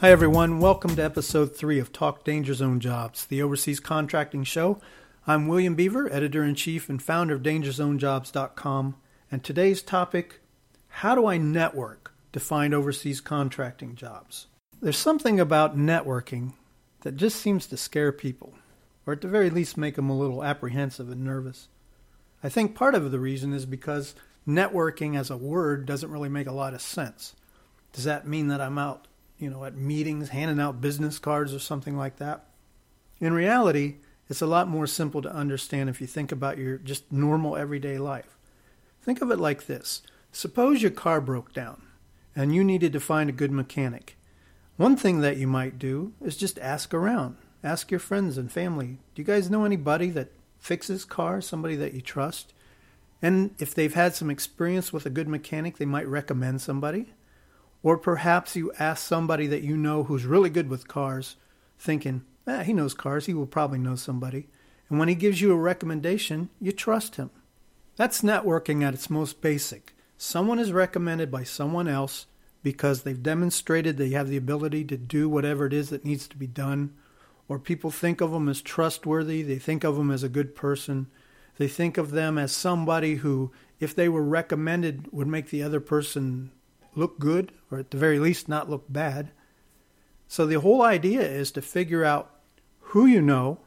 Hi, everyone. Welcome to episode three of Talk Danger Zone Jobs, the overseas contracting show. I'm William Beaver, editor in chief and founder of DangerZoneJobs.com. And today's topic How do I network to find overseas contracting jobs? There's something about networking that just seems to scare people, or at the very least make them a little apprehensive and nervous. I think part of the reason is because networking as a word doesn't really make a lot of sense. Does that mean that I'm out you know, at meetings, handing out business cards or something like that. In reality, it's a lot more simple to understand if you think about your just normal everyday life. Think of it like this Suppose your car broke down and you needed to find a good mechanic. One thing that you might do is just ask around. Ask your friends and family. Do you guys know anybody that fixes cars, somebody that you trust? And if they've had some experience with a good mechanic, they might recommend somebody. Or perhaps you ask somebody that you know who's really good with cars, thinking, eh, he knows cars, he will probably know somebody. And when he gives you a recommendation, you trust him. That's networking at its most basic. Someone is recommended by someone else because they've demonstrated they have the ability to do whatever it is that needs to be done, or people think of them as trustworthy, they think of them as a good person, they think of them as somebody who, if they were recommended, would make the other person look good, or at the very least, not look bad. So the whole idea is to figure out who you know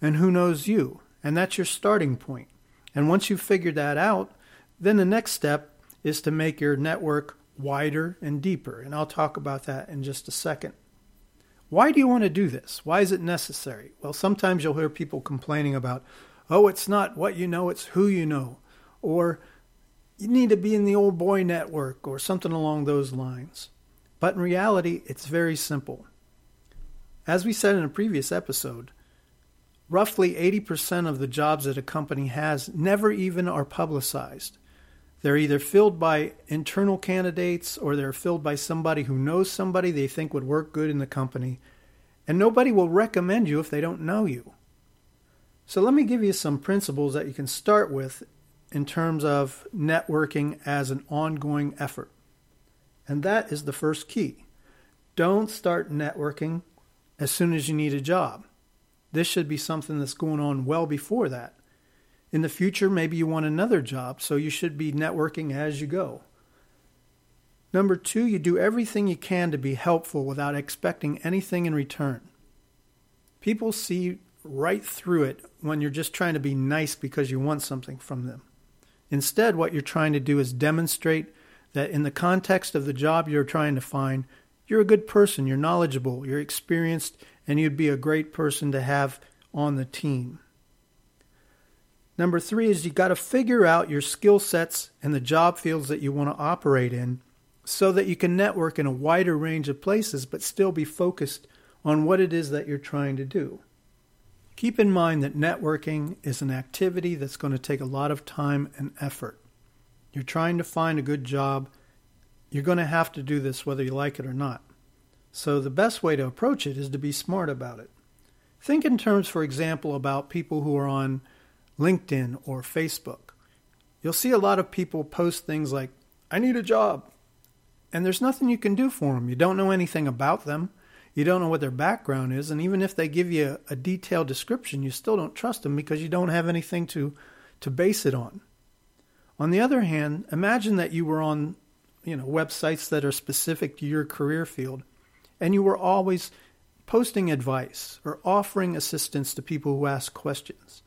and who knows you. And that's your starting point. And once you've figured that out, then the next step is to make your network wider and deeper. And I'll talk about that in just a second. Why do you want to do this? Why is it necessary? Well, sometimes you'll hear people complaining about, oh, it's not what you know, it's who you know. Or you need to be in the old boy network or something along those lines. But in reality, it's very simple. As we said in a previous episode, roughly 80% of the jobs that a company has never even are publicized. They're either filled by internal candidates or they're filled by somebody who knows somebody they think would work good in the company. And nobody will recommend you if they don't know you. So let me give you some principles that you can start with in terms of networking as an ongoing effort. And that is the first key. Don't start networking as soon as you need a job. This should be something that's going on well before that. In the future, maybe you want another job, so you should be networking as you go. Number two, you do everything you can to be helpful without expecting anything in return. People see right through it when you're just trying to be nice because you want something from them. Instead, what you're trying to do is demonstrate that in the context of the job you're trying to find, you're a good person, you're knowledgeable, you're experienced, and you'd be a great person to have on the team. Number three is you got to figure out your skill sets and the job fields that you want to operate in so that you can network in a wider range of places but still be focused on what it is that you're trying to do. Keep in mind that networking is an activity that's going to take a lot of time and effort. You're trying to find a good job. You're going to have to do this whether you like it or not. So the best way to approach it is to be smart about it. Think in terms, for example, about people who are on LinkedIn or Facebook. You'll see a lot of people post things like, I need a job. And there's nothing you can do for them. You don't know anything about them. You don't know what their background is, and even if they give you a, a detailed description, you still don't trust them because you don't have anything to to base it on. On the other hand, imagine that you were on, you know, websites that are specific to your career field, and you were always posting advice or offering assistance to people who ask questions.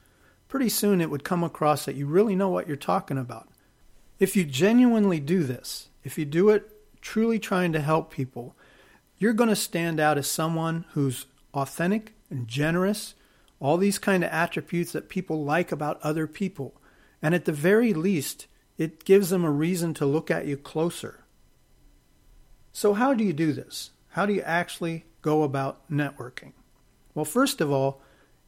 Pretty soon it would come across that you really know what you're talking about. If you genuinely do this, if you do it truly trying to help people, you're going to stand out as someone who's authentic and generous, all these kind of attributes that people like about other people. And at the very least, it gives them a reason to look at you closer. So, how do you do this? How do you actually go about networking? Well, first of all,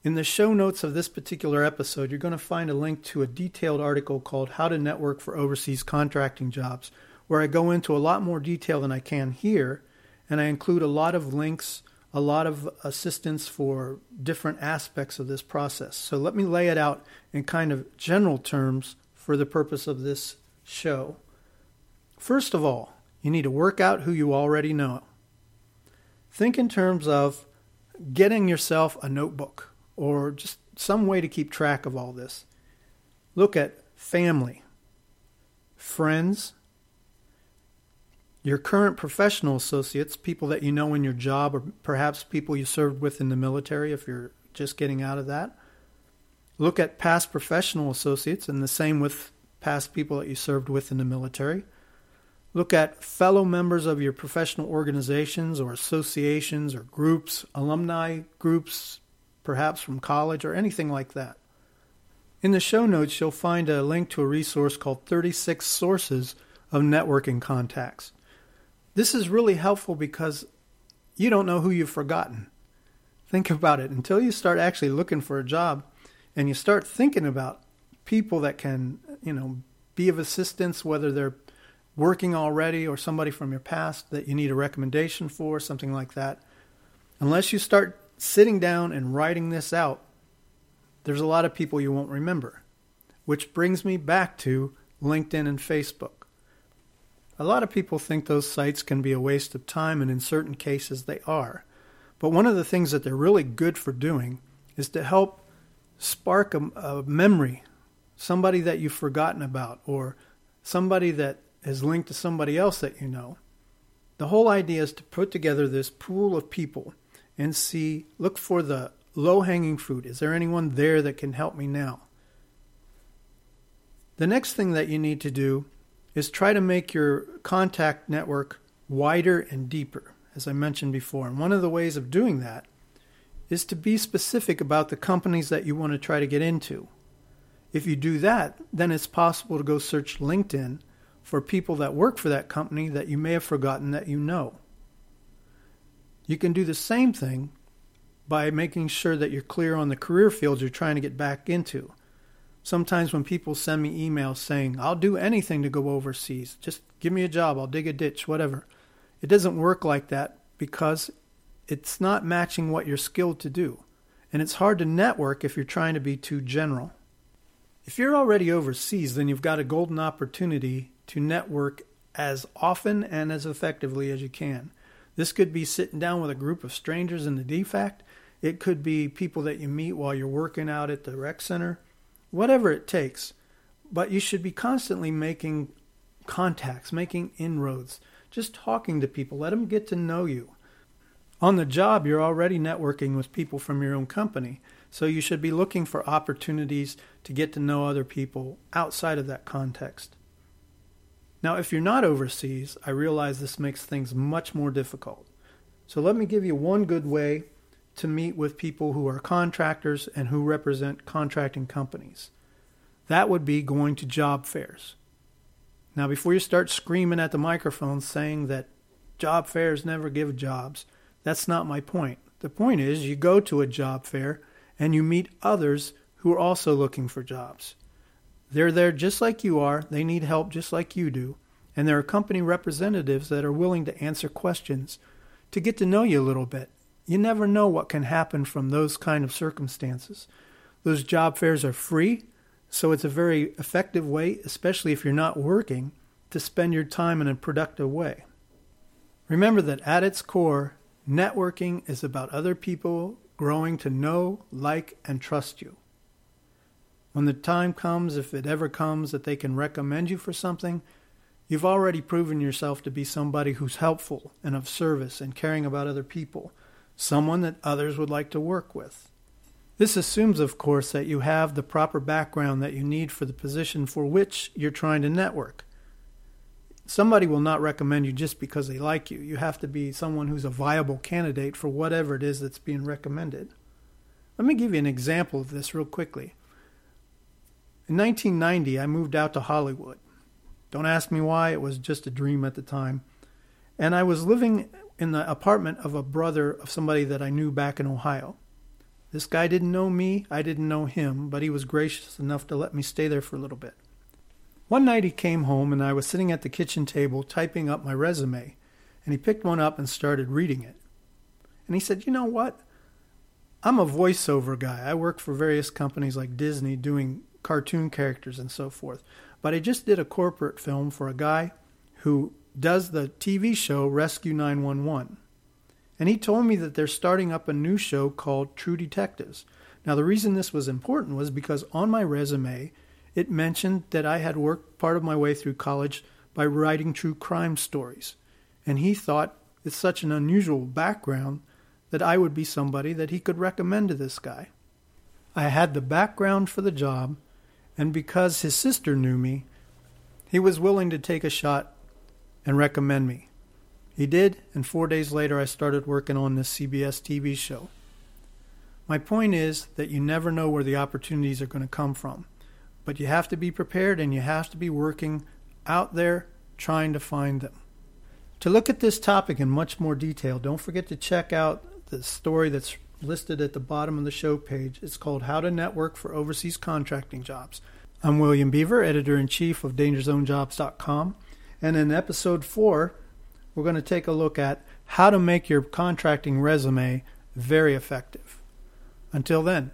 in the show notes of this particular episode, you're going to find a link to a detailed article called How to Network for Overseas Contracting Jobs, where I go into a lot more detail than I can here and I include a lot of links, a lot of assistance for different aspects of this process. So let me lay it out in kind of general terms for the purpose of this show. First of all, you need to work out who you already know. think in terms of getting yourself a notebook or just some way to keep track of all this. Look at family, friends, your current professional associates, people that you know in your job, or perhaps people you served with in the military if you're just getting out of that. Look at past professional associates, and the same with past people that you served with in the military. Look at fellow members of your professional organizations or associations or groups, alumni groups, perhaps from college or anything like that. In the show notes, you'll find a link to a resource called 36 Sources of Networking Contacts. This is really helpful because you don't know who you've forgotten. Think about it. Until you start actually looking for a job and you start thinking about people that can, you know, be of assistance, whether they're working already or somebody from your past that you need a recommendation for, something like that. Unless you start sitting down and writing this out, there's a lot of people you won't remember. Which brings me back to LinkedIn and Facebook. A lot of people think those sites can be a waste of time, and in certain cases they are. But one of the things that they're really good for doing is to help spark a, a memory, somebody that you've forgotten about, or somebody that is linked to somebody else that you know. The whole idea is to put together this pool of people and see, look for the low hanging fruit. Is there anyone there that can help me now? The next thing that you need to do is try to make your contact network wider and deeper, as I mentioned before. And one of the ways of doing that is to be specific about the companies that you want to try to get into. If you do that, then it's possible to go search LinkedIn for people that work for that company that you may have forgotten that you know. You can do the same thing by making sure that you're clear on the career fields you're trying to get back into. Sometimes when people send me emails saying, I'll do anything to go overseas, just give me a job, I'll dig a ditch, whatever. It doesn't work like that because it's not matching what you're skilled to do. And it's hard to network if you're trying to be too general. If you're already overseas, then you've got a golden opportunity to network as often and as effectively as you can. This could be sitting down with a group of strangers in the DFAC. It could be people that you meet while you're working out at the rec center. Whatever it takes. But you should be constantly making contacts, making inroads, just talking to people. Let them get to know you. On the job, you're already networking with people from your own company. So you should be looking for opportunities to get to know other people outside of that context. Now, if you're not overseas, I realize this makes things much more difficult. So let me give you one good way to meet with people who are contractors and who represent contracting companies. That would be going to job fairs. Now, before you start screaming at the microphone saying that job fairs never give jobs, that's not my point. The point is you go to a job fair and you meet others who are also looking for jobs. They're there just like you are, they need help just like you do, and there are company representatives that are willing to answer questions to get to know you a little bit. You never know what can happen from those kind of circumstances. Those job fairs are free, so it's a very effective way, especially if you're not working, to spend your time in a productive way. Remember that at its core, networking is about other people growing to know, like, and trust you. When the time comes, if it ever comes, that they can recommend you for something, you've already proven yourself to be somebody who's helpful and of service and caring about other people, someone that others would like to work with. This assumes, of course, that you have the proper background that you need for the position for which you're trying to network. Somebody will not recommend you just because they like you. You have to be someone who's a viable candidate for whatever it is that's being recommended. Let me give you an example of this real quickly. In 1990, I moved out to Hollywood. Don't ask me why, it was just a dream at the time. And I was living in the apartment of a brother of somebody that I knew back in Ohio. This guy didn't know me, I didn't know him, but he was gracious enough to let me stay there for a little bit. One night he came home and I was sitting at the kitchen table typing up my resume, and he picked one up and started reading it. And he said, You know what? I'm a voiceover guy. I work for various companies like Disney doing cartoon characters and so forth. But I just did a corporate film for a guy who does the TV show Rescue 911. And he told me that they're starting up a new show called True Detectives. Now, the reason this was important was because on my resume, it mentioned that I had worked part of my way through college by writing true crime stories. And he thought, with such an unusual background, that I would be somebody that he could recommend to this guy. I had the background for the job, and because his sister knew me, he was willing to take a shot and recommend me. He did, and four days later I started working on this CBS TV show. My point is that you never know where the opportunities are going to come from, but you have to be prepared and you have to be working out there trying to find them. To look at this topic in much more detail, don't forget to check out the story that's listed at the bottom of the show page. It's called How to Network for Overseas Contracting Jobs. I'm William Beaver, editor in chief of DangerZoneJobs.com, and in episode 4, we're going to take a look at how to make your contracting resume very effective. Until then.